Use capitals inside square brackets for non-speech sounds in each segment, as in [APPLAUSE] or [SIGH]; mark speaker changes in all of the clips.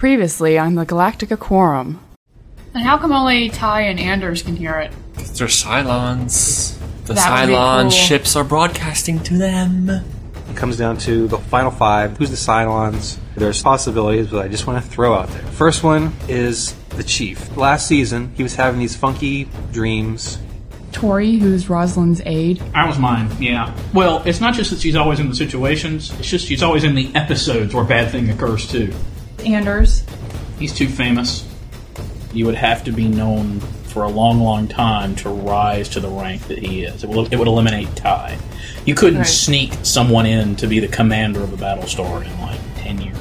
Speaker 1: Previously on the Galactica Quorum.
Speaker 2: And how come only Tigh and Anders can hear it?
Speaker 3: They're Cylons. The
Speaker 2: That would be
Speaker 3: Cylon
Speaker 2: cool.
Speaker 3: ships are broadcasting to them.
Speaker 4: It comes down to the final five. Who's the Cylons? There's possibilities, but I just want to throw out there. First one is the Chief. Last season, he was having these funky dreams.
Speaker 1: Tory, who's Roslin's aide.
Speaker 5: That was mine, yeah. Well, it's not just that she's always in the situations, it's just she's always in the episodes where bad thing occurs too.
Speaker 2: Anders.
Speaker 5: He's too famous.
Speaker 6: you would have to be known for a long, long time to rise to the rank that he is. It, will, it would eliminate Tigh. You couldn't
Speaker 2: Right.
Speaker 6: sneak someone in to be the commander of a battle star in like 10 years.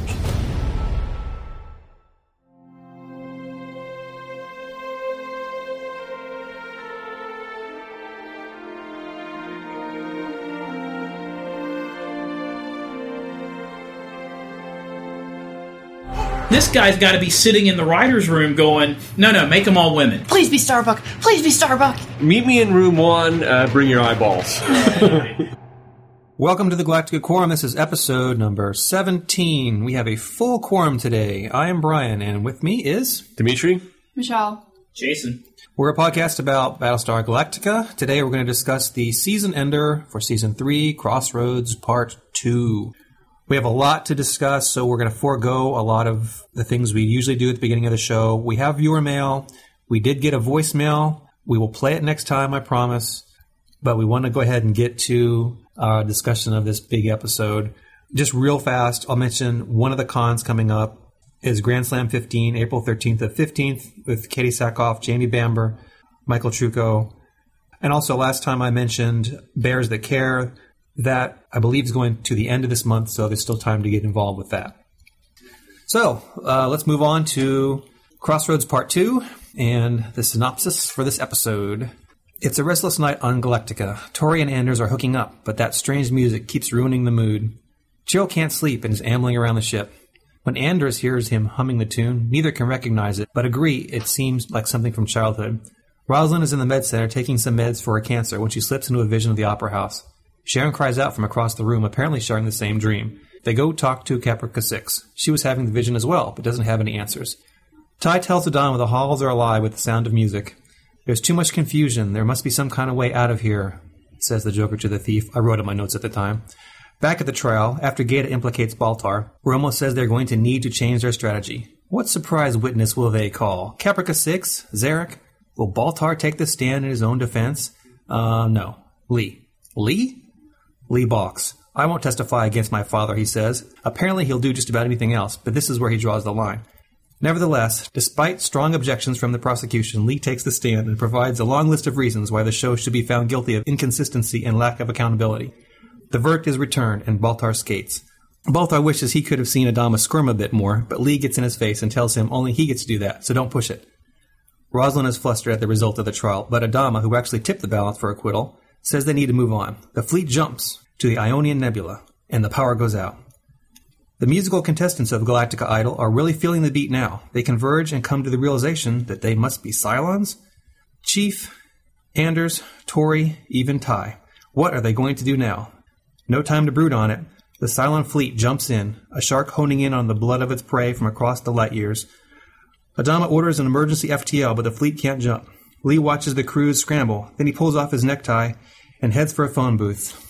Speaker 6: This guy's got to be sitting in the writer's room going, no, no, make them all women.
Speaker 2: Please be Starbuck. Please be Starbuck.
Speaker 3: Meet me in room one. Uh, bring your eyeballs. [LAUGHS]
Speaker 7: Welcome to the Galactica Quorum. This is episode number 17. We have a full quorum today. I am Brian, and with me is.
Speaker 3: Dimitri?
Speaker 2: Michelle.
Speaker 6: Jason.
Speaker 7: We're a podcast about Battlestar Galactica. Today we're going to discuss the season ender for season 3, Crossroads Part 2. We have a lot to discuss, so we're going to forego a lot of the things we usually do at the beginning of the show. We have viewer mail. We did get a voicemail. We will play it next time, I promise. But we want to go ahead and get to our discussion of this big episode. Just real fast, I'll mention one of the cons coming up is Grand Slam 15, April 13th to 15th, with Katee Sackhoff, Jamie Bamber, Michael Trucco. And also, last time I mentioned Bears That Care. That, I believe, is going to the end of this month, so there's still time to get involved with that. So, uh, let's move on to Crossroads Part 2 and the synopsis for this episode. It's a restless night on Galactica. Tory and Anders are hooking up, but that strange music keeps ruining the mood. Jill can't sleep and is ambling around the ship. When Anders hears him humming the tune, neither can recognize it, but agree it seems like something from childhood. Roslin is in the med center taking some meds for her cancer when she slips into a vision of the opera house. Sharon cries out from across the room, apparently sharing the same dream. They go talk to Caprica 6. She was having the vision as well, but doesn't have any answers. Tigh tells Adama the halls are alive with the sound of music. There's too much confusion. There must be some kind of way out of here, says the Joker to the thief. I wrote in my notes at the time. Back at the trial, after Gaeta implicates Baltar, Romo says they're going to need to change their strategy. What surprise witness will they call? Caprica 6? Zarek? Will Baltar take the stand in his own defense? Uh, no. Lee. Lee? Lee balks. I won't testify against my father, he says. Apparently he'll do just about anything else, but this is where he draws the line. Nevertheless, despite strong objections from the prosecution, Lee takes the stand and provides a long list of reasons why the show should be found guilty of inconsistency and lack of accountability. The verdict is returned, and Baltar skates. Baltar wishes he could have seen Adama squirm a bit more, but Lee gets in his face and tells him only he gets to do that, so don't push it. Roslin is flustered at the result of the trial, but Adama, who actually tipped the balance for acquittal, says they need to move on. The fleet jumps to the Ionian Nebula, and the power goes out. The musical contestants of Galactica Idol are really feeling the beat now. They converge and come to the realization that they must be Cylons? Chief, Anders, Tory, even Tigh. What are they going to do now? No time to brood on it. The Cylon fleet jumps in, a shark honing in on the blood of its prey from across the light years. Adama orders an emergency FTL, but the fleet can't jump. Lee watches the crews scramble, then he pulls off his necktie and heads for a phone booth.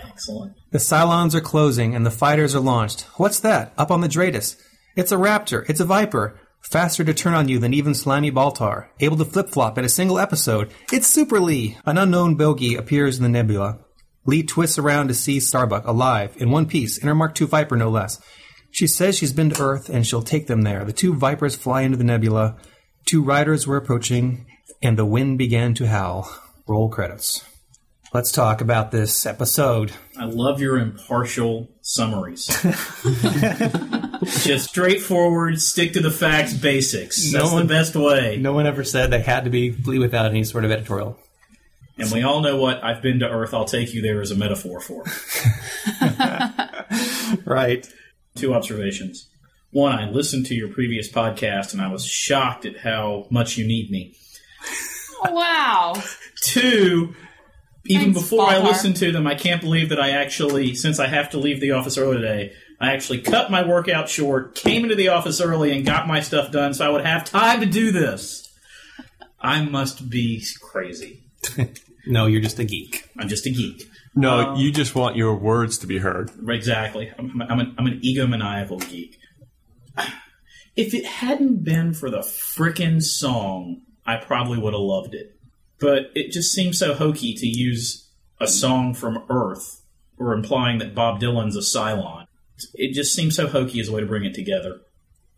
Speaker 6: Excellent.
Speaker 7: The Cylons are closing and the fighters are launched. What's that? Up on the DRADIS. It's a raptor. It's a viper. Faster to turn on you than even slimy Baltar. Able to flip flop in a single episode. It's Super Lee. An unknown bogey appears in the nebula. Lee twists around to see Starbuck alive, in one piece, in her Mark II Viper no less. She says she's been to Earth and she'll take them there. The two Vipers fly into the nebula. Two riders were approaching, and the wind began to howl. Roll credits. Let's talk about this episode.
Speaker 6: I love your impartial summaries. Just straightforward, stick to the facts, basics.
Speaker 7: No
Speaker 6: That's
Speaker 7: one-
Speaker 6: the best way.
Speaker 7: No one ever said they had to be complete without any sort of editorial.
Speaker 6: And we all know what I've been to Earth, I'll take you there as a metaphor for. [LAUGHS]
Speaker 7: Right.
Speaker 6: Two observations. One, I listened to your previous podcast and I was shocked at how much you need me.
Speaker 2: Oh, wow.
Speaker 6: Two, even
Speaker 2: Thanks,
Speaker 6: before I listened to them, I can't believe that I actually, since I have to leave the office early today, I actually cut my workout short, came into the office early, and got my stuff done so I would have time to do this. I must be crazy. [LAUGHS]
Speaker 7: No, you're just a geek.
Speaker 6: I'm just a geek.
Speaker 3: No, um, you just want your words to be heard.
Speaker 6: Exactly. I'm, I'm, an, I'm an egomaniacal geek. [SIGHS] If it hadn't been for the frickin' song, I probably would have loved it. But it just seems so hokey to use a song from Earth or implying that Bob Dylan's a Cylon. It just seems so hokey as a way to bring it together.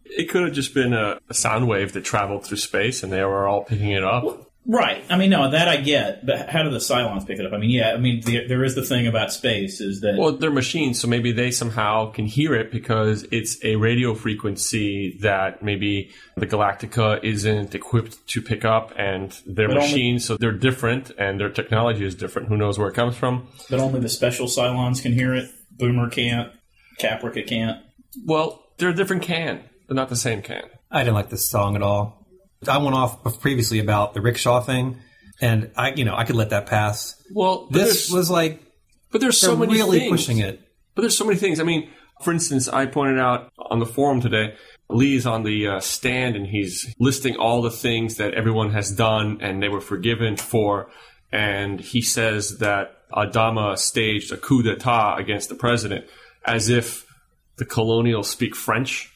Speaker 3: It could have just been a, a sound wave that traveled through space and they were all picking it up.
Speaker 6: Right. I mean, no, that I get. But how do the Cylons pick it up? I mean, yeah. I mean, the, there is the thing about space is that
Speaker 3: Well, they're machines, so maybe they somehow can hear it because it's a radio frequency that maybe the Galactica isn't equipped to pick up, and they're
Speaker 6: But only-
Speaker 3: machines, so they're different, and their technology is different. Who knows where it comes from?
Speaker 6: But only the special Cylons can hear it. Boomer can't. Caprica can't.
Speaker 3: Well, they're a different can. They're not the same can.
Speaker 7: I didn't like this song at all. I went off previously about the rickshaw thing, and I, you know, I could let that pass.
Speaker 3: Well,
Speaker 7: This was like
Speaker 3: but there's so many
Speaker 7: really
Speaker 3: things.
Speaker 7: pushing it.
Speaker 3: But there's so many things. I mean, for instance, I pointed out on the forum today, Lee's on the uh, stand and he's listing all the things that everyone has done and they were forgiven for. And he says that Adama staged a coup d'etat against the president as if the colonials speak French.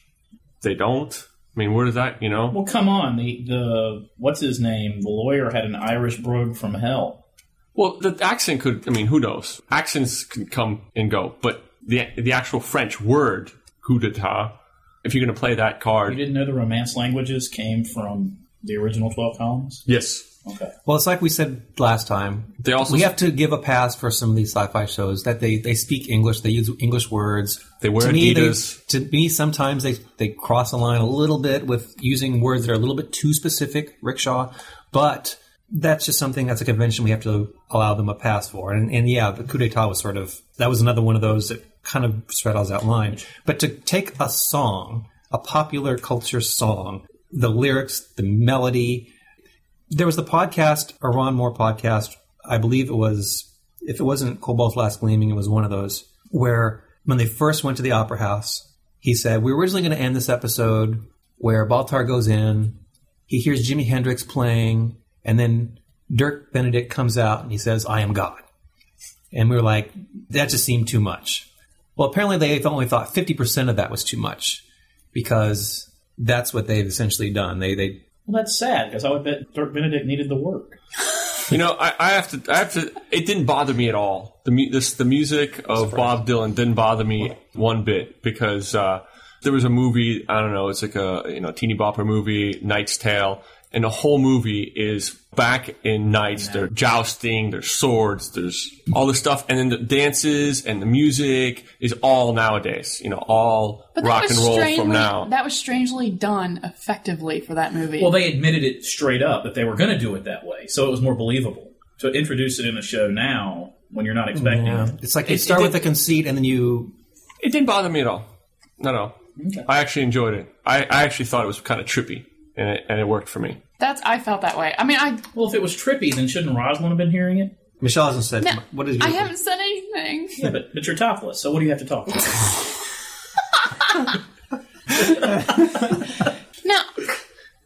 Speaker 3: They don't. I mean, where does that, you know?
Speaker 6: Well, come on. The the what's his name? The lawyer had an Irish brogue from hell.
Speaker 3: Well, the accent could, I mean, who knows? Accents can come and go, but the, the actual French word, coup d'etat, if you're going to play that card.
Speaker 6: You didn't know the Romance languages came from the original Twelve Colonies?
Speaker 3: yes.
Speaker 6: Okay.
Speaker 7: Well, it's like we said last time.
Speaker 3: They also
Speaker 7: we have to give a pass for some of these sci-fi shows that they, they speak English, they use English words.
Speaker 3: They wear
Speaker 7: to me, they- to me, sometimes they they cross a line a little bit with using words that are a little bit too specific. Rickshaw, but that's just something that's a convention we have to allow them a pass for. And, and yeah, the coup d'état was sort of that was another one of those that kind of straddles that line. But to take a song, a popular culture song, the lyrics, the melody, there was the podcast, a Ron Moore podcast. I believe it was, if it wasn't Kobol's Last Gleaming, it was one of those where when they first went to the Opera House, he said, We were originally going to end this episode where Baltar goes in, he hears Jimi Hendrix playing, and then Dirk Benedict comes out and he says, I am God. And we were like, that just seemed too much. Well, apparently they've only thought 50% of that was too much because that's what they've essentially done. They, they
Speaker 6: Well, that's sad because I would bet Dirk Benedict needed the work.
Speaker 3: You know, I, I have to. I have to. It didn't bother me at all. The mu- this the music of Bob Dylan didn't bother me one bit because uh, there was a movie. I don't know. It's like a you know teeny bopper movie, Knight's Tale, and the whole movie is back in knights. They're jousting. There's swords. There's all this stuff, and then the dances and the music is all nowadays. You know, all rock and roll from now.
Speaker 1: That was strangely done effectively for that movie.
Speaker 6: Well, they admitted it straight up that they were going to do it that way, so it was more believable. To introduce it in a show now when you're not expecting
Speaker 7: Yeah.
Speaker 6: it.
Speaker 7: It's like you
Speaker 3: It-
Speaker 7: start
Speaker 3: it
Speaker 7: with
Speaker 3: did-
Speaker 7: the conceit and then you.
Speaker 3: It didn't bother me at all. Not at all. I actually enjoyed it. I, I actually thought it was kind of trippy, and it, and it worked for me.
Speaker 1: That's I felt that way. I mean, I
Speaker 6: Well, if it was trippy, then shouldn't Roslin have been hearing it?
Speaker 7: Michelle hasn't said.
Speaker 1: no,
Speaker 7: what is
Speaker 1: I
Speaker 7: your-
Speaker 1: haven't said anything.
Speaker 6: Yeah, but, but you're topless, so what do you have to talk about? [LAUGHS]
Speaker 1: No,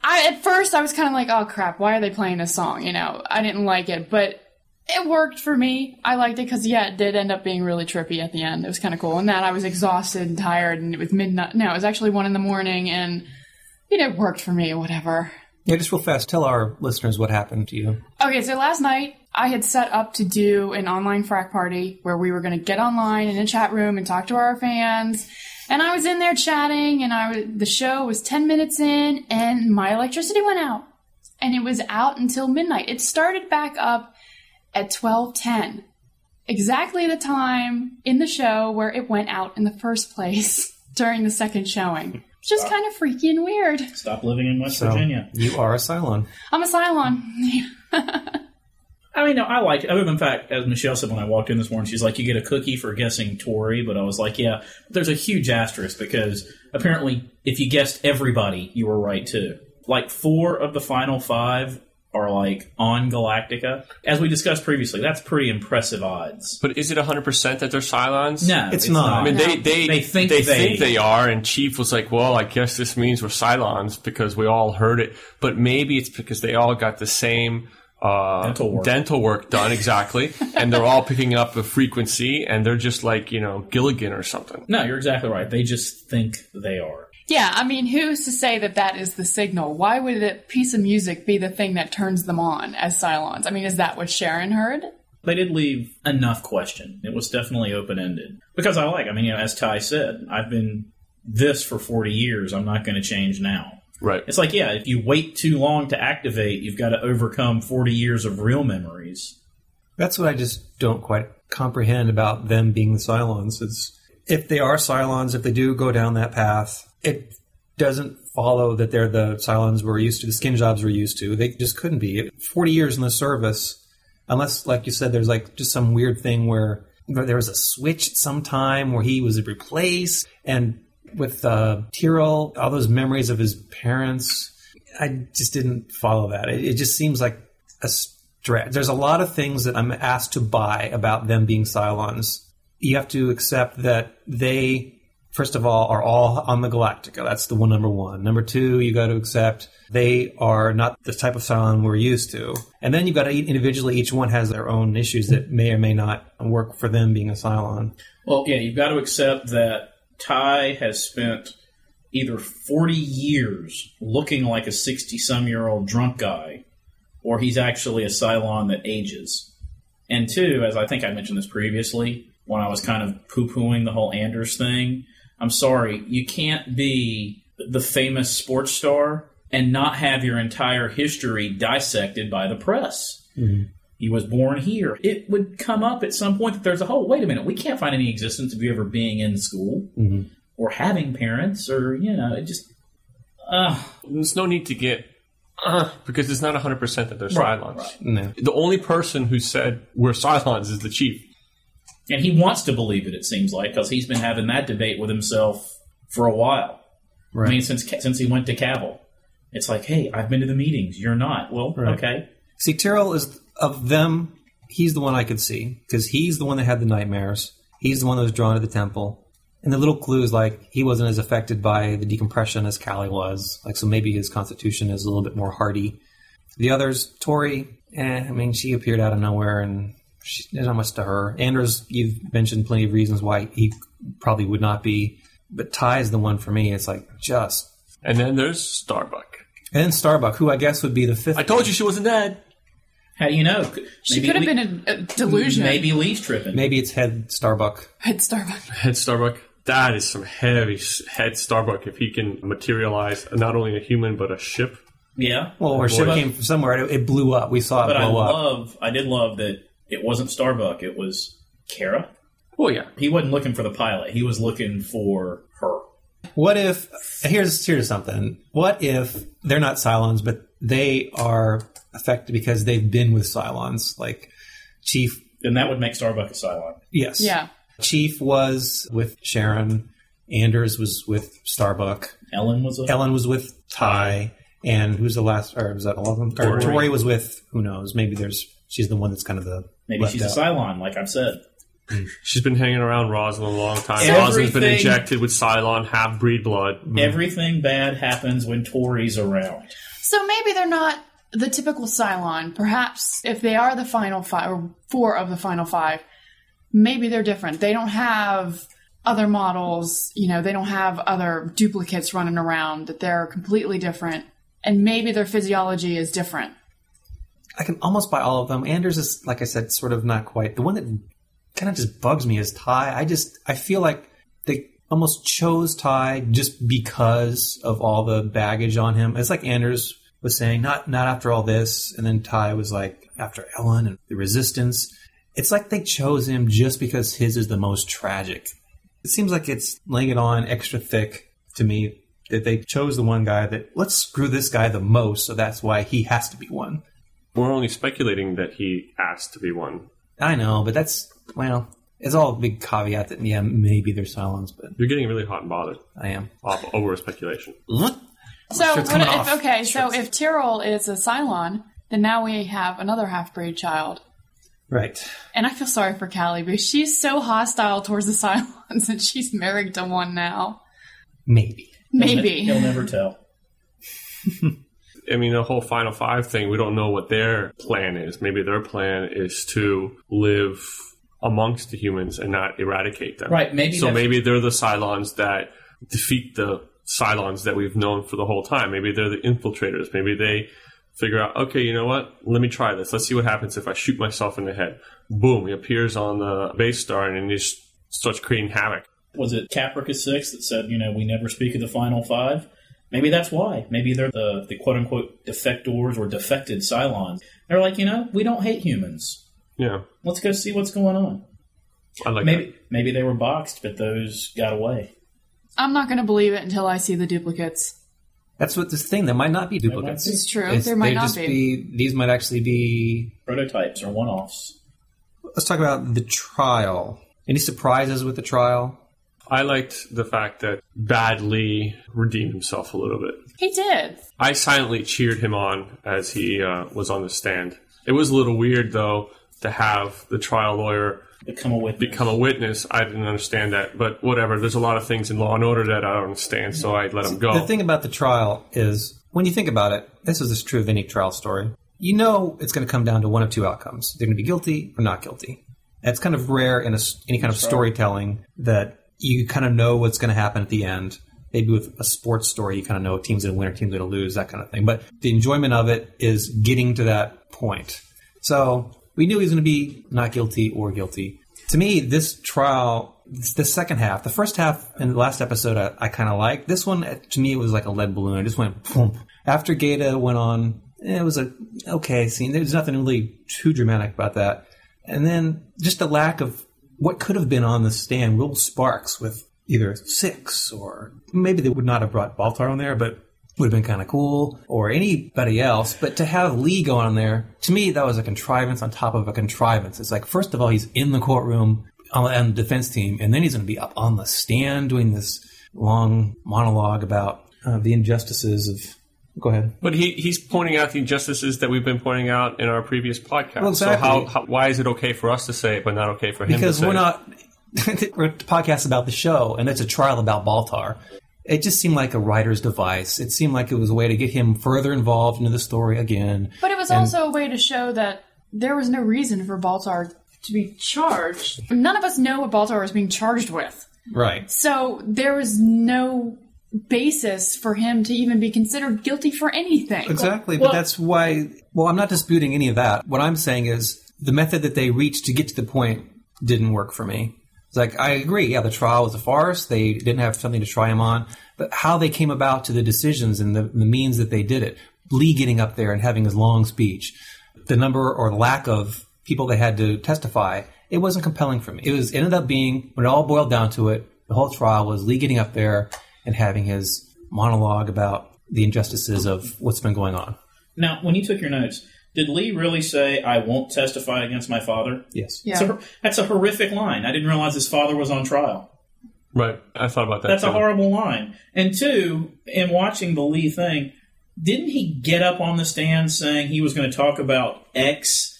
Speaker 1: I at first I was kind of like, oh crap, why are they playing this song? You know, I didn't like it, but it worked for me. I liked it because yeah, it did end up being really trippy at the end. It was kind of cool, and that I was exhausted and tired, and it was midnight. No, it was actually one in the morning, and you know, it worked for me. Whatever.
Speaker 7: Yeah, just real fast. Tell our listeners what happened to you.
Speaker 1: Okay, so last night I had set up to do an online frak party where we were going to get online in a chat room and talk to our fans. And I was in there chatting, and I was, the show was ten minutes in, and my electricity went out, and it was out until midnight. It started back up at twelve ten, exactly the time in the show where it went out in the first place [LAUGHS] during the second showing. It's just kind of freaky and weird.
Speaker 6: Stop living in West
Speaker 7: So,
Speaker 6: Virginia.
Speaker 7: You are a Cylon.
Speaker 1: I'm a Cylon.
Speaker 6: I mean, no, I like it. Other than the fact, as Michelle said when I walked in this morning, she's like, you get a cookie for guessing Tory, but I was like, yeah, there's a huge asterisk because apparently if you guessed everybody, you were right too. Like four of the final five are like on Galactica. As we discussed previously, that's pretty impressive odds.
Speaker 3: But is it 100% that they're Cylons?
Speaker 6: No,
Speaker 7: It's not.
Speaker 3: I mean, they, they,
Speaker 6: They think
Speaker 3: they,
Speaker 6: they-
Speaker 3: think they are, and Chief was like, well, I guess this means we're Cylons because we all heard it. But maybe it's because they all got the same uh,
Speaker 6: Dental work.
Speaker 3: dental work done, exactly. [LAUGHS] and they're all picking up a frequency, and they're just like, you know, Gilligan or something.
Speaker 6: no, you're exactly right. They just think they are.
Speaker 1: Yeah, I mean, who's to say that that is the signal? Why would a piece of music be the thing that turns them on as Cylons? I mean, is that what Sharon heard?
Speaker 6: They did leave enough question. It was definitely open ended because I like. I mean, you know, as Tigh said, I've been this for 40 years. I'm not going to change now.
Speaker 3: Right.
Speaker 6: It's like, yeah, if you wait too long to activate, you've got to overcome 40 years of real memories.
Speaker 7: That's what I just don't quite comprehend about them being the Cylons. It's if they are Cylons, if they do go down that path, it doesn't follow that they're the Cylons we're used to, the skin jobs we're used to. They just couldn't be. Forty years in the service, unless, like you said, there's like just some weird thing where there was a switch at some time where he was replaced, and with uh, Tyrol, all those memories of his parents. I just didn't follow that. It, it just seems like a stretch. There's a lot of things that I'm asked to buy about them being Cylons. You have to accept that they, first of all, are all on the Galactica. That's the one number one. Number two, you got to accept they are not the type of Cylon we're used to. And then you've got to individually, each one has their own issues that may or may not work for them being a Cylon.
Speaker 6: Well, yeah, you've got to accept that Tigh has spent either 40 years looking like a 60 some year old drunk guy, or he's actually a Cylon that ages. And two, as I think I mentioned this previously, when I was kind of poo pooing the whole Anders thing, I'm sorry, you can't be the famous sports star and not have your entire history dissected by the press. He was born here. It would come up at some point that there's a whole wait a minute, we can't find any existence of you ever being in school or having parents or, you know, it just. Uh,
Speaker 3: There's no need to get. Uh, because it's not 100% that they're
Speaker 6: Right,
Speaker 3: Cylons.
Speaker 6: right.
Speaker 7: No.
Speaker 3: The only person who said we're Cylons is the Chief.
Speaker 6: And he wants to believe it, it seems like, because he's been having that debate with himself for a while. I mean, since since he went to Cavil. It's like, hey, I've been to the meetings. You're not. Well, okay.
Speaker 7: See, Tyrol is of them. He's the one I could see because he's the one that had the nightmares. He's the one that was drawn to the temple. And the little clues like he wasn't as affected by the decompression as Callie was. Like, so maybe his constitution is a little bit more hardy. The others, Tory, eh, I mean, she appeared out of nowhere and she, there's not much to her. Anders, you've mentioned plenty of reasons why he probably would not be. But Tigh is the one for me. It's like just.
Speaker 3: And then there's Starbuck.
Speaker 7: And then Starbuck, who I guess would be the fifth.
Speaker 3: I told you she wasn't dead.
Speaker 6: How do you know?
Speaker 1: She could have
Speaker 6: Lee-
Speaker 1: been a, a delusion.
Speaker 6: Maybe Lee's tripping.
Speaker 7: Maybe it's head Starbuck.
Speaker 1: Head Starbucks.
Speaker 3: Head Starbuck. That is some heavy head Starbuck if he can materialize not only a human but a ship.
Speaker 6: Yeah.
Speaker 7: Well, our ship came from somewhere. It, it blew up. We saw it
Speaker 6: But I
Speaker 7: blow up.
Speaker 6: I did love that it wasn't Starbuck. It was Kara.
Speaker 3: Oh yeah.
Speaker 6: He wasn't looking for the pilot. He was looking for her.
Speaker 7: What if here's here's something? What if they're not Cylons, but they are affected because they've been with Cylons? Like Chief,
Speaker 6: Then that would make Starbuck a Cylon.
Speaker 7: yes,
Speaker 1: Yeah.
Speaker 7: Chief was with Sharon. Anders was with Starbuck.
Speaker 6: Ellen was a.
Speaker 7: Ellen was with Tigh. And who's the last? Or was that all of them? Or
Speaker 3: Tory.
Speaker 7: Tory was with who knows? Maybe there's she's the one that's kind of the
Speaker 6: Maybe
Speaker 7: left
Speaker 6: she's a. Cylon, like I've said.
Speaker 3: She's been hanging around Roslin a long time.
Speaker 6: Everything-
Speaker 3: Roslin's been injected with Cylon half breed blood. Mm-hmm.
Speaker 6: Everything bad happens when Tory's around.
Speaker 1: So maybe they're not the typical Cylon. Perhaps if they are the final five, or four of the final five, maybe they're different. They don't have other models, you know, they don't have other duplicates running around, that they're completely different. And maybe their physiology is different.
Speaker 7: I can almost buy all of them. Anders is, like I said, sort of not quite. The one that kind of just bugs me is Tigh. I just, I feel like they almost chose Tigh just because of all the baggage on him. It's like Anders was saying, not, not after all this. And then Tigh was like, after Ellen and the resistance. It's like they chose him just because his is the most tragic. It seems like it's laying it on extra thick to me that they chose the one guy that, let's screw this guy the most. So that's why he has to be one.
Speaker 3: We're only speculating that he asked to be one.
Speaker 7: I know, but that's well, it's all a big caveat that yeah, maybe they're Cylons, but
Speaker 3: You're getting really hot and bothered
Speaker 7: I am.
Speaker 3: off over speculation.
Speaker 1: So,
Speaker 7: Shirt's
Speaker 1: what
Speaker 7: coming
Speaker 1: if,
Speaker 7: off.
Speaker 1: okay, so if Tyrol is a Cylon, then now we have another half breed child.
Speaker 7: Right.
Speaker 1: And I feel sorry for Callie because she's so hostile towards the [LAUGHS] Cylons and she's married to one now.
Speaker 7: Maybe.
Speaker 1: Maybe.
Speaker 6: He'll never tell. [LAUGHS]
Speaker 3: I mean, the whole Final Five thing, we don't know what their plan is. Maybe their plan is to live amongst the humans and not eradicate them.
Speaker 6: Right, maybe
Speaker 3: So maybe they're the Cylons that defeat the Cylons that we've known for the whole time. Maybe they're the infiltrators. Maybe they figure out, okay, you know what? Let me try this. Let's see what happens if I shoot myself in the head. Boom, he appears on the base star and he just starts creating havoc.
Speaker 6: Was it Caprica 6 that said, you know, we never speak of the final five? Maybe that's why. Maybe they're the, the quote unquote defectors or defected Cylons. They're like, you know, we don't hate humans.
Speaker 3: Yeah,
Speaker 6: Let's go see what's going on.
Speaker 3: I like
Speaker 6: Maybe maybe they were boxed, but those got away.
Speaker 1: I'm not going to believe it until I see the duplicates.
Speaker 7: That's what this thing. There might not be duplicates.
Speaker 1: It's true.
Speaker 7: It's-
Speaker 1: there might not
Speaker 7: just
Speaker 1: be.
Speaker 7: These might actually be.
Speaker 6: Prototypes or one offs.
Speaker 7: Let's talk about the trial. Any surprises with the trial?
Speaker 3: I liked the fact that Bad Lee redeemed himself a little bit.
Speaker 1: He did.
Speaker 3: I silently cheered him on as he uh, was on the stand. It was a little weird, though, to have the trial lawyer
Speaker 6: Become a witness.
Speaker 3: become a witness. I didn't understand that, but whatever. There's a lot of things in Law and Order that I don't understand, so I let him go.
Speaker 7: The thing about the trial is, when you think about it, this is true of any trial story. You know it's going to come down to one of two outcomes. They're going to be guilty or not guilty. And it's kind of rare in a s any kind of storytelling that you kind of know what's going to happen at the end. Maybe with a sports story, you kind of know team's going to win or team's going to lose, that kind of thing. But the enjoyment of it is getting to that point. So we knew he was going to be not guilty or guilty. To me, this trial, the second half, the first half and the last episode, I, I kind of liked. This one, to me, it was like a lead balloon. It just went boom. After Gaeta went on, it was a okay scene. There's nothing really too dramatic about that. And then just the lack of what could have been on the stand, will sparks with either six or maybe they would not have brought Baltar on there, but would have been kind of cool or anybody else. But to have Lee go on there, to me, that was a contrivance on top of a contrivance. It's like, first of all, he's in the courtroom on the defense team, and then he's going to be up on the stand doing this long monologue about uh, the injustices of. Go ahead.
Speaker 3: but he, he's pointing out the injustices that we've been pointing out in our previous podcast.
Speaker 7: Well,
Speaker 3: So how, how why is it okay for us to say it, but not okay for him
Speaker 7: because we're not [LAUGHS] we're a podcast about the show and it's a trial about Baltar. It just seemed like a writer's device. It seemed like it was a way to get him further involved into the story again.
Speaker 1: But it was also a way to show that there was no reason for Baltar to be charged. None of us know what Baltar was being charged with.
Speaker 7: Right.
Speaker 1: So there was no basis for him to even be considered guilty for anything.
Speaker 7: Exactly.
Speaker 6: Well-
Speaker 7: but that's why well, I'm not disputing any of that. What I'm saying is the method that they reached to get to the point didn't work for me. It's like I agree, yeah, the trial was a farce. They didn't have something to try him on, but how they came about to the decisions and the, the means that they did it. Lee getting up there and having his long speech, the number or lack of people they had to testify, it wasn't compelling for me. It was ended up being when it all boiled down to it, the whole trial was Lee getting up there and having his monologue about the injustices of what's been going on.
Speaker 6: Now, when you took your notes, did Lee really say, I won't testify against my father?
Speaker 7: Yes.
Speaker 1: Yeah.
Speaker 6: That's, a, that's a horrific line. I didn't realize his father was on trial.
Speaker 3: Right. I thought about that.
Speaker 6: That's a horrible line. And two, in watching the Lee thing, didn't he get up on the stand saying he was going to talk about X,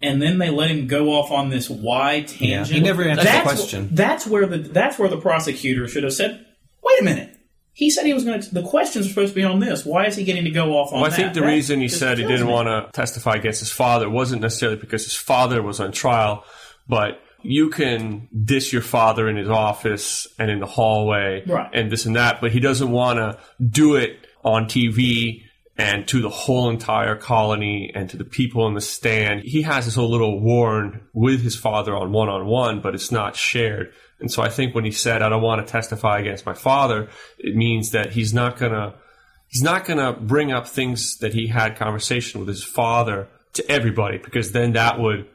Speaker 6: and then they let him go off on this Y tangent?
Speaker 7: he never answered the
Speaker 6: That's wh-
Speaker 7: question.
Speaker 6: That's where the that's where the prosecutor should have said, "Wait a minute." He said he was going to. The questions are supposed to be on this. Why is he getting to go off on
Speaker 3: Well, I
Speaker 6: that?
Speaker 3: think the
Speaker 6: That
Speaker 3: reason he said he didn't
Speaker 6: me.
Speaker 3: want to testify against his father wasn't necessarily because his father was on trial, but you can diss your father in his office and in the hallway
Speaker 6: Right.
Speaker 3: and this and that, but he doesn't want to do it on TV and to the whole entire colony and to the people in the stand. He has this whole little warn with his father on one on one, but it's not shared. And so I think when he said, I don't want to testify against my father, it means that he's not going to he's not going to bring up things that he had conversation with his father to everybody because then that would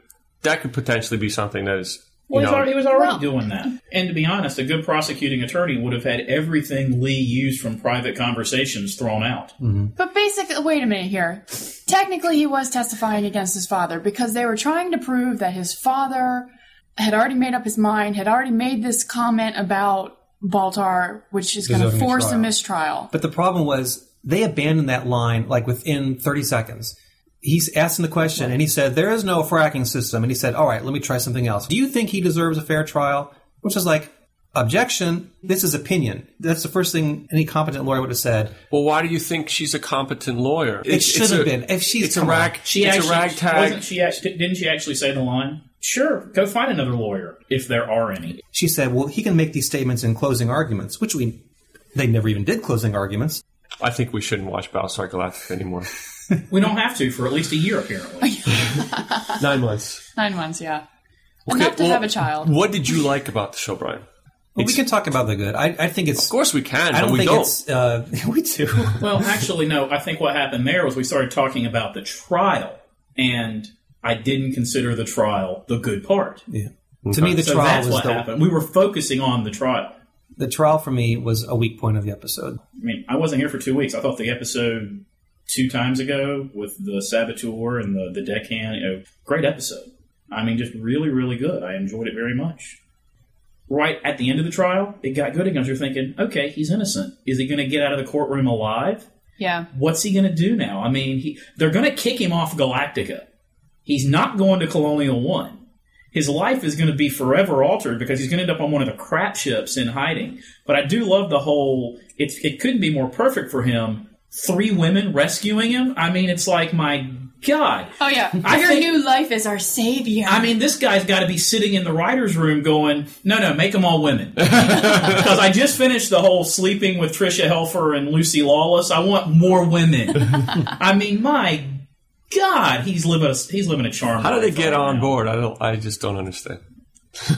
Speaker 3: that could potentially be something that is you
Speaker 6: Well,
Speaker 3: know,
Speaker 6: already, he was already
Speaker 1: Well-
Speaker 6: doing that. And to be honest, a good prosecuting attorney would have had everything Lee used from private conversations thrown out. Mm-hmm.
Speaker 1: But basically, wait a minute here. Technically, he was testifying against his father because they were trying to prove that his father had already made up his mind, had already made this comment about Baltar, which is going to
Speaker 7: Deserving a
Speaker 1: force a mistrial.
Speaker 7: But the problem was they abandoned that line like within 30 seconds. he's asking the question, and he said, There is no frakking system. And he said, All right, let me try something else. Do you think he deserves a fair trial? Which is like, Objection, this is opinion. That's the first thing any competent lawyer would have said.
Speaker 3: Well, why do you think she's a competent lawyer?
Speaker 7: It should have been. If she's
Speaker 3: it's a rag.
Speaker 6: She
Speaker 3: it's
Speaker 6: actually,
Speaker 3: a ragtag.
Speaker 6: Wasn't she didn't she actually say the line? Sure, go find another lawyer if there are any.
Speaker 7: She said, Well, he can make these statements in closing arguments, which we they never even did closing arguments.
Speaker 3: I think we shouldn't watch Battlestar Galactica anymore. [LAUGHS]
Speaker 6: We don't have to for at least a year, apparently. [LAUGHS]
Speaker 3: Nine months.
Speaker 1: Nine months, yeah.
Speaker 3: Okay,
Speaker 1: Enough to
Speaker 3: well,
Speaker 1: have a child.
Speaker 3: What did you like about the show, Brian?
Speaker 7: Well, we can talk about the good. I, I think it's.
Speaker 3: Of course we can,
Speaker 7: I don't
Speaker 3: we
Speaker 7: think
Speaker 3: don't.
Speaker 7: it's. Uh, [LAUGHS] we do.
Speaker 6: Well, actually, no. I think what happened there was we started talking about the trial, and I didn't consider the trial the good part.
Speaker 7: Yeah. To me, the
Speaker 6: So
Speaker 7: trial
Speaker 6: that's
Speaker 7: was
Speaker 6: what
Speaker 7: the,
Speaker 6: happened. We were focusing on the trial.
Speaker 7: the trial for me was a weak point of the episode.
Speaker 6: I mean, I wasn't here for two weeks. I thought the episode two times ago with the saboteur and the, the deckhand, you know, great episode. I mean, just really, really good. I enjoyed it very much. Right at the end of the trial, it got good again. You're thinking, okay, he's innocent. Is he going to get out of the courtroom alive?
Speaker 1: Yeah.
Speaker 6: What's he going to do now? I mean, he, they're going to kick him off Galactica. He's not going to Colonial One. His life is going to be forever altered because he's going to end up on one of the crap ships in hiding. But I do love the whole. It, it couldn't be more perfect for him. Three women rescuing him. I mean, it's like my God.
Speaker 1: Oh yeah.
Speaker 6: I
Speaker 1: Your
Speaker 6: think-
Speaker 1: new life is our savior.
Speaker 6: I mean, this guy's got to be sitting in the writer's room going, no, no, make them all women. [LAUGHS] Because I just finished the whole sleeping with Tricia Helfer and Lucy Lawless. I want more women. [LAUGHS] I mean, my God, he's living a, he's living a charm.
Speaker 3: How did they get on
Speaker 6: now.
Speaker 3: board? I don't. I just don't understand.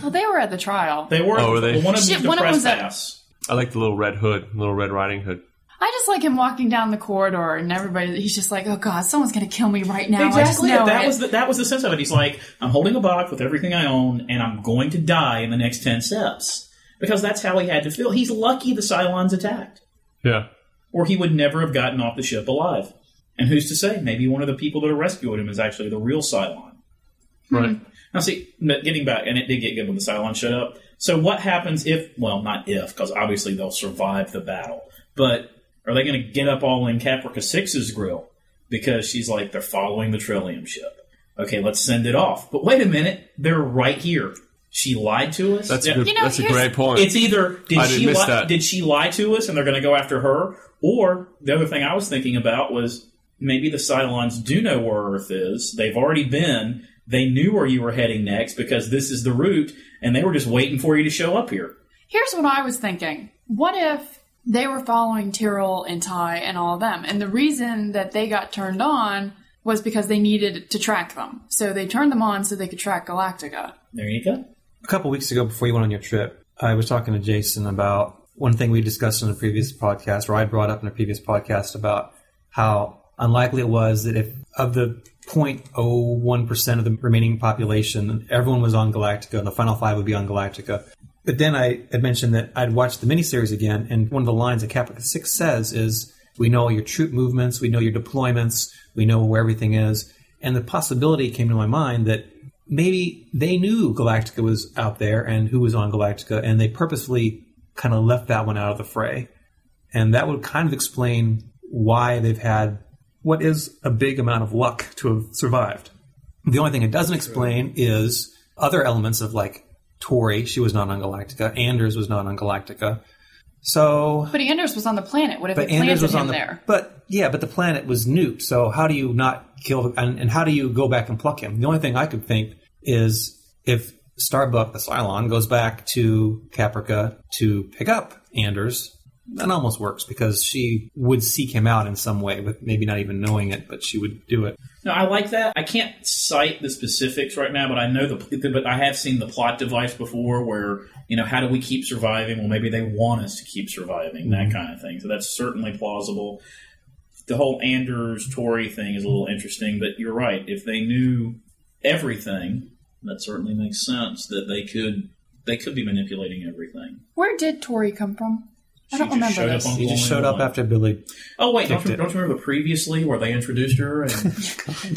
Speaker 1: well, they were at the trial.
Speaker 6: They were.
Speaker 3: Oh, were they?
Speaker 6: One of
Speaker 1: Shit,
Speaker 6: them
Speaker 1: one of
Speaker 6: the press pass.
Speaker 3: I like the little red hood, little red riding hood.
Speaker 1: I just like him walking down the corridor and everybody. He's just like, oh god, someone's gonna kill me right now. I just
Speaker 6: Exactly.
Speaker 1: know
Speaker 6: That
Speaker 1: it.
Speaker 6: was the, that was the sense of it. He's like, I'm holding a box with everything I own, and I'm going to die in the next ten steps because that's how he had to feel. He's lucky the Cylons attacked.
Speaker 3: Yeah.
Speaker 6: or he would never have gotten off the ship alive. And who's to say? Maybe one of the people that are rescuing him is actually the real Cylon. Hmm.
Speaker 3: Right.
Speaker 6: Now, see, getting back, and it did get good when the Cylon showed up. So, what happens if? Well, not if, because obviously they'll survive the battle. But are they going to get up all in Caprica 6's grill because she's like they're following the tylium ship? Okay, let's send it off. But wait a minute, they're right here. She lied to us.
Speaker 3: That's
Speaker 6: Yeah.
Speaker 3: a good,
Speaker 1: You know,
Speaker 3: that's a great point.
Speaker 6: It's either did she
Speaker 3: miss
Speaker 6: lie,
Speaker 3: that.
Speaker 6: did she lie to us and they're going to go after her, or the other thing I was thinking about was maybe the Cylons do know where Earth is. They've already been. They knew where you were heading next because this is the route, and they were just waiting for you to show up here.
Speaker 1: Here's what I was thinking. What if they were following Tyrol and Tigh and all of them, and the reason that they got turned on was because they needed to track them. So they turned them on so they could track Galactica.
Speaker 6: There you go.
Speaker 7: A couple weeks ago, before you went on your trip, I was talking to Jason about one thing we discussed in a previous podcast, or I brought up in a previous podcast about how unlikely it was that if of the 0.01% of the remaining population, everyone was on Galactica, and the final five would be on Galactica. But then I had mentioned that I'd watched the miniseries again, and one of the lines that Caprica 6 says is, We know your troop movements, we know your deployments, we know where everything is. And the possibility came to my mind that maybe they knew Galactica was out there and who was on Galactica, and they purposefully kind of left that one out of the fray. And that would kind of explain why they've had what is a big amount of luck to have survived. The only thing it doesn't explain is other elements of like Tory, she was not on Galactica, Anders was not on Galactica. So
Speaker 1: But Anders was on the planet. What if
Speaker 7: but
Speaker 1: they planted
Speaker 7: Anders was
Speaker 1: him
Speaker 7: on the
Speaker 1: there?
Speaker 7: but yeah, but the planet was nuked. So how do you not kill and, and how do you go back and pluck him? The only thing I could think is if Starbuck the Cylon goes back to Caprica to pick up Anders, that almost works because she would seek him out in some way, but maybe not even knowing it, but she would do it.
Speaker 6: No, I like that. I can't cite the specifics right now, but I know the but I have seen the plot device before where, you know, how do we keep surviving? Well, maybe they want us to keep surviving, that mm-hmm. kind of thing. So that's certainly plausible. The whole Anders Tory thing is a little interesting, but you're right. If they knew everything, that certainly makes sense that they could they could be manipulating everything.
Speaker 1: Where did Tory come from? I don't remember
Speaker 6: showed
Speaker 1: this.
Speaker 6: up on
Speaker 7: He just
Speaker 6: Colonial
Speaker 7: showed up after Billy.
Speaker 6: Oh wait, don't
Speaker 7: kicked
Speaker 6: you,
Speaker 7: it.
Speaker 6: don't you remember previously where they introduced her? And [LAUGHS] oh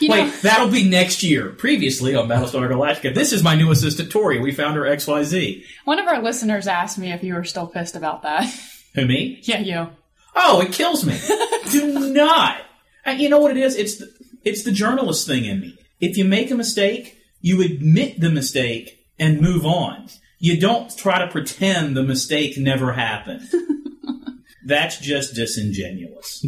Speaker 1: You
Speaker 6: Wait,
Speaker 1: know,
Speaker 6: that'll be next year. Previously on Battlestar Galactica, this is my new assistant Tory. We found her X Y Z.
Speaker 1: one of our listeners asked me if you were still pissed about that.
Speaker 6: Who me?
Speaker 1: yeah, you.
Speaker 6: Oh, it kills me. [LAUGHS] Do not. And you know what it is? It's the, It's the journalist thing in me. If you make a mistake, you admit the mistake and move on. You don't try to pretend the mistake never happened. [LAUGHS] That's just disingenuous.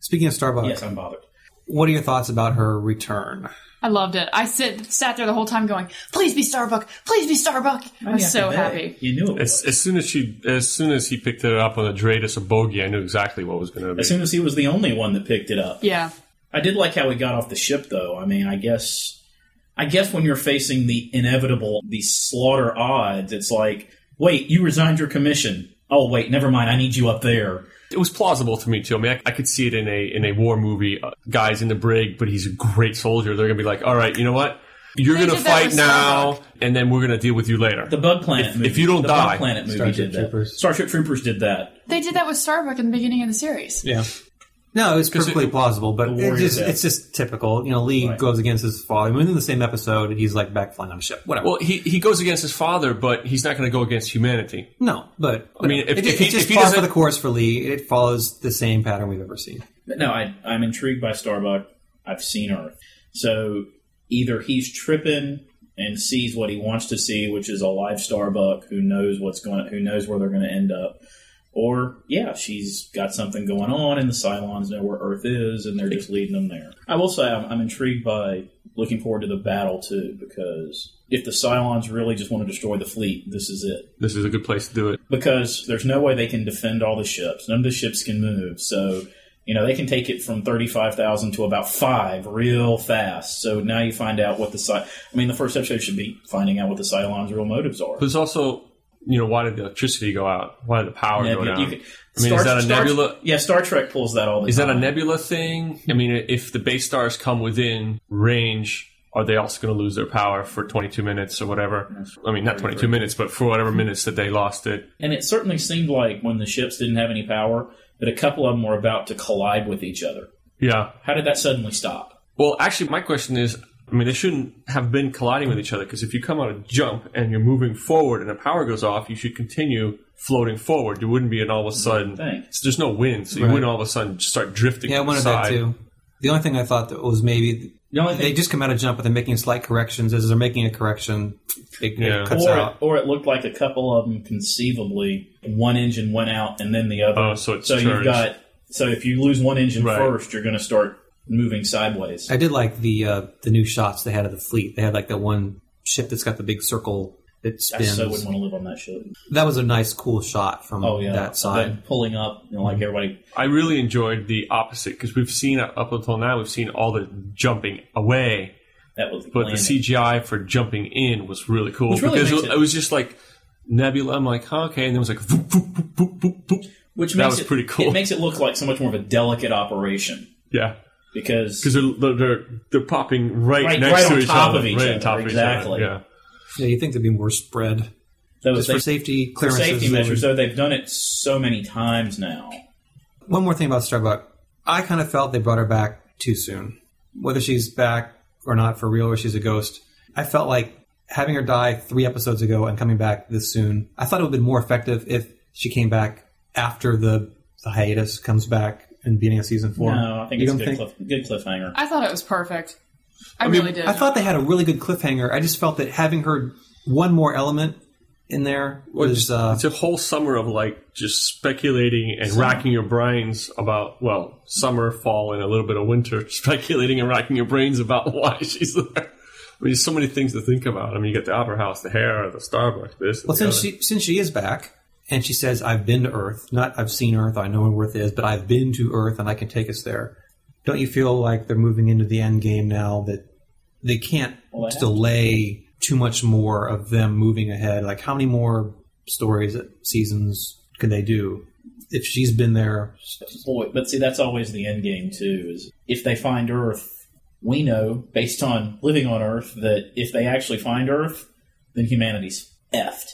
Speaker 7: Speaking of Starbucks,
Speaker 6: Yes, I'm bothered.
Speaker 7: what are your thoughts about her return?
Speaker 1: I loved it. I sit, sat there the whole time going, please be Starbuck, please be Starbuck. Oh, I was so happy.
Speaker 6: You knew it.
Speaker 3: As, as soon as she, as soon as he picked it up on the DRADIS of Bogey, I knew exactly what was going to be.
Speaker 6: As soon as he was the only one that picked it up.
Speaker 1: Yeah.
Speaker 6: I did like how he got off the ship, though. I mean, I guess, I guess when you're facing the inevitable, the slaughter odds, it's like, wait, you resigned your commission. Oh, wait, never mind. I need you up there.
Speaker 3: it was plausible to me too. I mean, I, I could see it in a in a war movie. Uh, guys in the brig, but he's a great soldier. They're gonna be like, all right, you know what? You're
Speaker 1: They
Speaker 3: gonna fight now,
Speaker 1: Starbuck.
Speaker 3: and then we're gonna deal with you later.
Speaker 6: The Bug Planet
Speaker 3: If-
Speaker 6: movie.
Speaker 3: if you don't
Speaker 6: the
Speaker 3: die-
Speaker 6: Bug Planet movie
Speaker 7: Starship
Speaker 6: did that.
Speaker 7: Troopers.
Speaker 6: Starship Troopers did that.
Speaker 1: They did that with Starbuck in the beginning of the series.
Speaker 7: Yeah. No, it's perfectly
Speaker 3: it-
Speaker 7: plausible, but
Speaker 6: The
Speaker 7: it just, it's just typical. You know, Lee
Speaker 6: Right.
Speaker 7: goes against his father. Within the same episode, he's like back flying on a ship. Whatever.
Speaker 3: well, he he goes against his father, but he's not gonna go against humanity.
Speaker 7: no, but
Speaker 3: I mean, if-
Speaker 7: it,
Speaker 3: if he-
Speaker 7: it's just
Speaker 3: if he
Speaker 7: for
Speaker 3: doesn't-
Speaker 7: the course for Lee. It follows the same pattern we've ever seen.
Speaker 6: No, I, I'm intrigued by Starbuck. I've seen Earth. So either he's tripping and sees what he wants to see, which is a live Starbuck who knows what's going, who knows where they're going to end up, or yeah, she's got something going on, and the Cylons know where Earth is, and they're just leading them there. I will say I'm, I'm intrigued by looking forward to the battle too, because if the Cylons really just want to destroy the fleet, this is it
Speaker 3: This is a good place to do it.
Speaker 6: because there's no way they can defend all the ships. None of the ships can move. So, you know, they can take it from 35,000 to about five real fast. So now you find out what the Cy- I mean, the first episode should be finding out what the Cylons' real motives are.
Speaker 3: There's also, you know, why did the electricity go out? Why did the power go down? I mean, is that a nebula?
Speaker 6: Yeah, Star Trek pulls that all the
Speaker 3: Is that a nebula thing? I mean, if the base stars come within range, are they also going to lose their power for 22 minutes or whatever? I mean, not 22 minutes, but for whatever minutes that they lost it.
Speaker 6: And it certainly seemed like when the ships didn't have any power, that a couple of them were about to collide with each other.
Speaker 3: Yeah.
Speaker 6: How did that suddenly stop?
Speaker 3: Well, actually, my question is, I mean, they shouldn't have been colliding with each other because if you come out of jump and you're moving forward and the power goes off, you should continue floating forward. You wouldn't be an all of a sudden. So there's no wind, so you
Speaker 7: Right.
Speaker 3: wouldn't all of a sudden just start drifting.
Speaker 7: Yeah, I
Speaker 3: to the
Speaker 7: wanted that
Speaker 3: side.
Speaker 7: too. The only thing I thought that was maybe
Speaker 6: The only
Speaker 7: they
Speaker 6: thing,
Speaker 7: just come out of jump, but they're making slight corrections. As they're making a correction, it,
Speaker 3: Yeah.
Speaker 7: it cuts
Speaker 6: or,
Speaker 7: out.
Speaker 6: It, or it looked like a couple of them conceivably one engine went out and then the other.
Speaker 3: Oh, so it's
Speaker 6: so you've
Speaker 3: turns.
Speaker 6: got so if you lose one engine
Speaker 3: Right.
Speaker 6: first, you're going to start moving sideways.
Speaker 7: I did like the uh, the new shots they had of the fleet. They had like that one ship that's got the big circle that spins.
Speaker 6: I so wouldn't want to live on that ship.
Speaker 7: that was a nice, cool shot from
Speaker 6: Oh yeah,
Speaker 7: that side.
Speaker 6: Them pulling up, you know, like everybody.
Speaker 3: I really enjoyed the opposite because we've seen up until now we've seen all the jumping away,
Speaker 6: That was
Speaker 3: but
Speaker 6: planet.
Speaker 3: the CGI for jumping in was really cool
Speaker 6: Which really
Speaker 3: because
Speaker 6: makes
Speaker 3: it,
Speaker 6: it-
Speaker 3: it was just like nebula. I'm like, huh, okay, and then it was like, voop, voop, voop, voop, voop, voop.
Speaker 6: which
Speaker 3: that
Speaker 6: makes
Speaker 3: was
Speaker 6: it,
Speaker 3: pretty cool.
Speaker 6: It makes it look like so much more of a delicate operation
Speaker 3: yeah,
Speaker 6: because
Speaker 3: because they're, they're they're they're popping right,
Speaker 6: Right-
Speaker 3: next
Speaker 6: right
Speaker 3: to
Speaker 6: on
Speaker 3: each
Speaker 6: top
Speaker 3: other,
Speaker 6: of each
Speaker 3: right
Speaker 6: other,
Speaker 3: on top of
Speaker 6: exactly.
Speaker 3: each other. Yeah.
Speaker 7: yeah, you think there'd be more spread
Speaker 6: those
Speaker 7: just for
Speaker 6: they-
Speaker 7: safety
Speaker 6: for safety
Speaker 7: they
Speaker 6: measures.
Speaker 7: would-
Speaker 6: Though they've done it so many times now.
Speaker 7: One more thing about Starbuck. I kind of felt they brought her back too soon. Whether she's back or not for real or she's a ghost, I felt like having her die three episodes ago and coming back this soon, I thought it would have been more effective if she came back after the, the hiatus comes back in the beginning of season four.
Speaker 6: No, I think
Speaker 7: You
Speaker 6: it's a
Speaker 7: don't
Speaker 6: good, cliff, good cliffhanger.
Speaker 1: I thought it was perfect. I,
Speaker 3: mean,
Speaker 1: really did.
Speaker 7: I thought they had a really good cliffhanger. I just felt that having her one more element in there was uh,
Speaker 3: It's a whole summer of like just speculating and racking your brains about well, summer, fall, and a little bit of winter. [LAUGHS] Speculating and racking your brains about [LAUGHS] why she's there. I mean, there's so many things to think about. I mean, you get the opera house, the hair, the Starbucks, this.
Speaker 7: Well, since she since she is back and she says, "I've been to Earth. Not I've seen Earth. I know where Earth is, but I've been to Earth and I can take us there." Don't you feel like they're moving into the end game now that they can't
Speaker 6: Well, they to.
Speaker 7: delay too much more of them moving ahead? Like, how many more stories, seasons can they do? If she's been there,
Speaker 6: Boy, but see, that's always the end game too. Is if they find Earth, we know based on living on Earth that if they actually find Earth, then humanity's effed.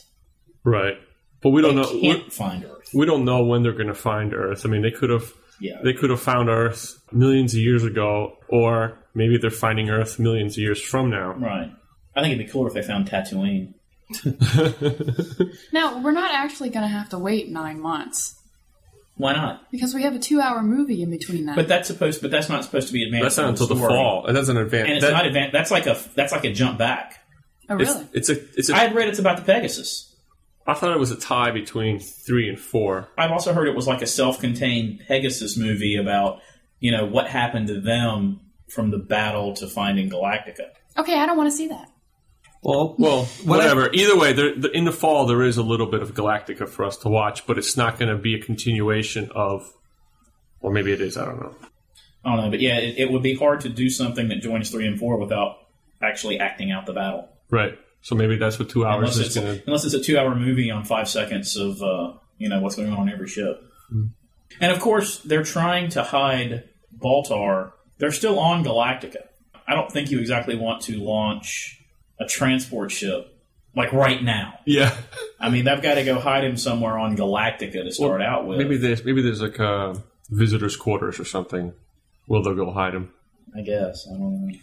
Speaker 3: right, but we don't
Speaker 6: They
Speaker 3: know.
Speaker 6: can't
Speaker 3: We,
Speaker 6: find Earth.
Speaker 3: we don't know when they're going to find Earth. I mean, they could have.
Speaker 6: Yeah,
Speaker 3: They could have found Earth millions of years ago, or maybe they're finding Earth millions of years from now.
Speaker 6: right. I think it'd be cooler if they found Tatooine.
Speaker 1: now we're not actually going to have to wait nine months.
Speaker 6: Why not?
Speaker 1: Because we have a two-hour movie in between that.
Speaker 6: But that's supposed. But that's not supposed to be advanced.
Speaker 3: That's not until the
Speaker 6: story.
Speaker 3: fall. It doesn't advance.
Speaker 6: and it's
Speaker 3: that-
Speaker 6: not advanced. That's like a that's like a jump back.
Speaker 1: oh,
Speaker 3: It's,
Speaker 1: really?
Speaker 3: it's a. It's a.
Speaker 6: I had read it's about the Pegasus.
Speaker 3: I thought it was a tie between three and four.
Speaker 6: I've also heard it was like a self-contained Pegasus movie about you know what happened to them from the battle to finding Galactica.
Speaker 1: Okay, I don't want to see that.
Speaker 7: Well,
Speaker 3: Well, whatever. Either way, there, the, in the fall there is a little bit of Galactica for us to watch, but it's not going to be a continuation of. Or maybe it is. I don't know.
Speaker 6: I don't know, but yeah, it, it would be hard to do something that joins three and four without actually acting out the battle.
Speaker 3: Right. So maybe that's what two hours
Speaker 6: Unless
Speaker 3: is
Speaker 6: it's,
Speaker 3: going to.
Speaker 6: unless it's a two-hour movie on five seconds of uh, you know what's going on on every ship. And of course, they're trying to hide Baltar. They're still on Galactica. I don't think you exactly want to launch a transport ship like right now.
Speaker 3: Yeah.
Speaker 6: I mean, they've got to go hide him somewhere on Galactica to start out with.
Speaker 3: Maybe there's maybe there's like a visitors' quarters or something. Where they'll go hide him.
Speaker 6: I guess. I don't know.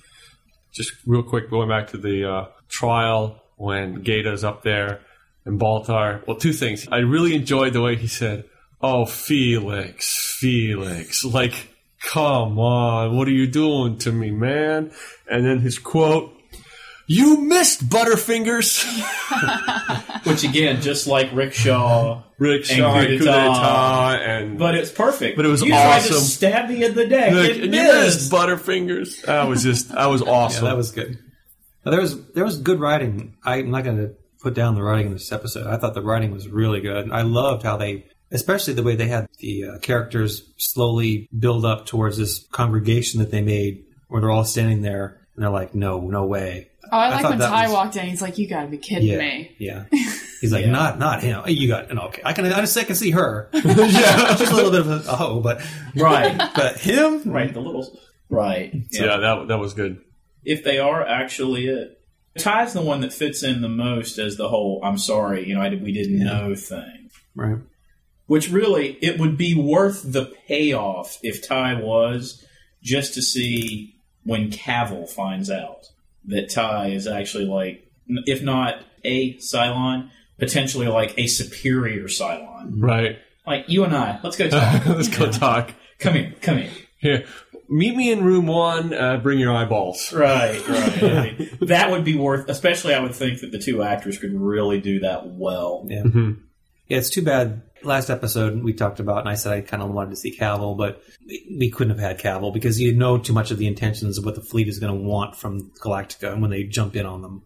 Speaker 3: Just real quick, going back to the uh, trial when Gaeta's up there and Baltar. Well, two things. I really enjoyed the way he said, "Oh, Felix, Felix, like, come on, what are you doing to me, man?" And then his quote, "You missed Butterfingers." [LAUGHS]
Speaker 6: Which again, just like Rickshaw,
Speaker 3: Rickshaw,
Speaker 6: And
Speaker 3: Shaw,
Speaker 6: coup
Speaker 3: coup
Speaker 6: d'etat.
Speaker 3: d'etat, and
Speaker 6: but it's perfect.
Speaker 3: But it was
Speaker 6: you tried
Speaker 3: awesome.
Speaker 6: to stab me in the neck.
Speaker 3: Look,
Speaker 6: It
Speaker 3: and you
Speaker 6: missed.
Speaker 3: missed Butterfingers. That was just that was [LAUGHS]
Speaker 7: yeah,
Speaker 3: awesome.
Speaker 7: that was good. Now, there was there was good writing. I'm not going to put down the writing in this episode. I thought the writing was really good. I loved how they, especially the way they had the uh, characters slowly build up towards this congregation that they made, where they're all standing there and they're like, "No, no way."
Speaker 1: Oh, I
Speaker 7: I
Speaker 1: like when Tigh
Speaker 7: was-
Speaker 1: walked in. He's like, "You got to be kidding
Speaker 7: Yeah,
Speaker 1: me!"
Speaker 7: yeah. [LAUGHS] He's like,
Speaker 6: Yeah.
Speaker 7: "Not, not him. You got no, okay. I can, I just I can see her. [LAUGHS] [LAUGHS] yeah, she's a little bit of a oh, but
Speaker 6: right,
Speaker 7: but him,
Speaker 6: right. The little right.
Speaker 3: yeah, that that was good.
Speaker 6: If they are actually it. Tigh's the one that fits in the most as the whole "I'm sorry, you know, I, we didn't know" thing.
Speaker 7: right?
Speaker 6: Which really, it would be worth the payoff if Tigh was just to see when Cavil finds out that Tigh is actually like, if not a Cylon, potentially like a superior Cylon.
Speaker 3: Right.
Speaker 6: Like you and I, let's go talk. [LAUGHS]
Speaker 3: Let's go talk.
Speaker 6: come here, come here.
Speaker 3: Here, meet me in room one. Uh, bring your eyeballs.
Speaker 6: Right, right. [LAUGHS] I mean, that would be worth. Especially, I would think that the two actors could really do that well.
Speaker 7: Yeah. Yeah, it's too bad. Last episode we talked about, and I said I kind of wanted to see Cavil, but we, we couldn't have had Cavil because you know too much of the intentions of what the fleet is going to want from Galactica and when they jump in on them.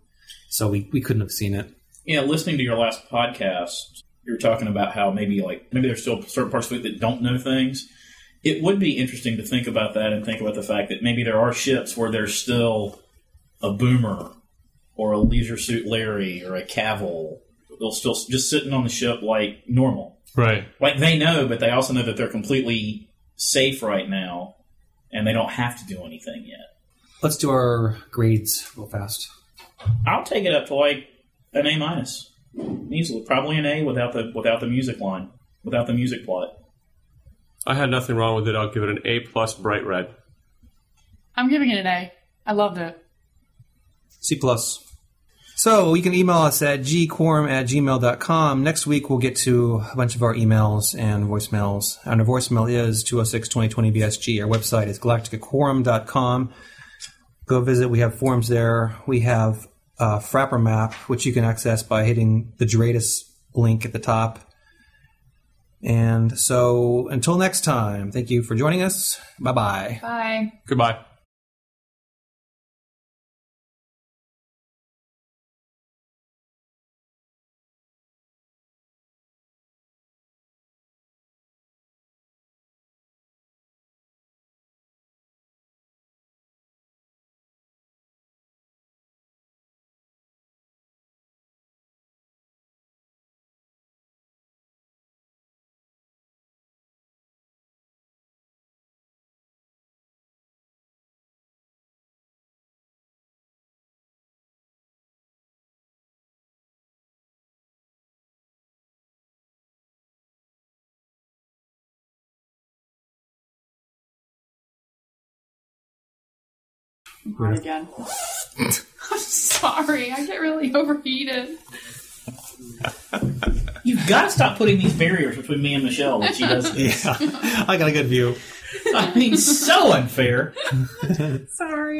Speaker 7: So we, we couldn't have seen it.
Speaker 6: Yeah, listening to your last podcast, you were talking about how maybe like maybe there's still certain parts of it that don't know things. It would be interesting to think about that and think about the fact that maybe there are ships where there's still a boomer or a leisure suit Larry or a Cavil. They'll still just sitting on the ship like normal.
Speaker 3: Right.
Speaker 6: Like they know, but they also know that they're completely safe right now and they don't have to do anything yet.
Speaker 7: Let's do our grades real fast.
Speaker 6: I'll take it up to like an A minus, easily. Probably an A without the without the music line, without the music plot.
Speaker 3: I had nothing wrong with it. I'll give it an A plus bright red.
Speaker 1: I'm giving it an A. I loved it.
Speaker 7: C plus. So you can email us at gquorum at gmail.com. Next week we'll get to a bunch of our emails and voicemails. And our voicemail is 206-2020-BSG. Our website is galacticaquorum.com. Go visit. We have forums there. We have uh, Frappr Map, which you can access by hitting the DRADIS link at the top. And so until next time, thank you for joining us. Bye-bye.
Speaker 1: Bye.
Speaker 3: Goodbye.
Speaker 1: Hot again. [LAUGHS] I'm sorry. I get really overheated.
Speaker 6: You've got to stop putting these barriers between me and Michelle when she does this.
Speaker 7: Yeah, I got a good view.
Speaker 6: I mean, so unfair. [LAUGHS]
Speaker 1: Sorry.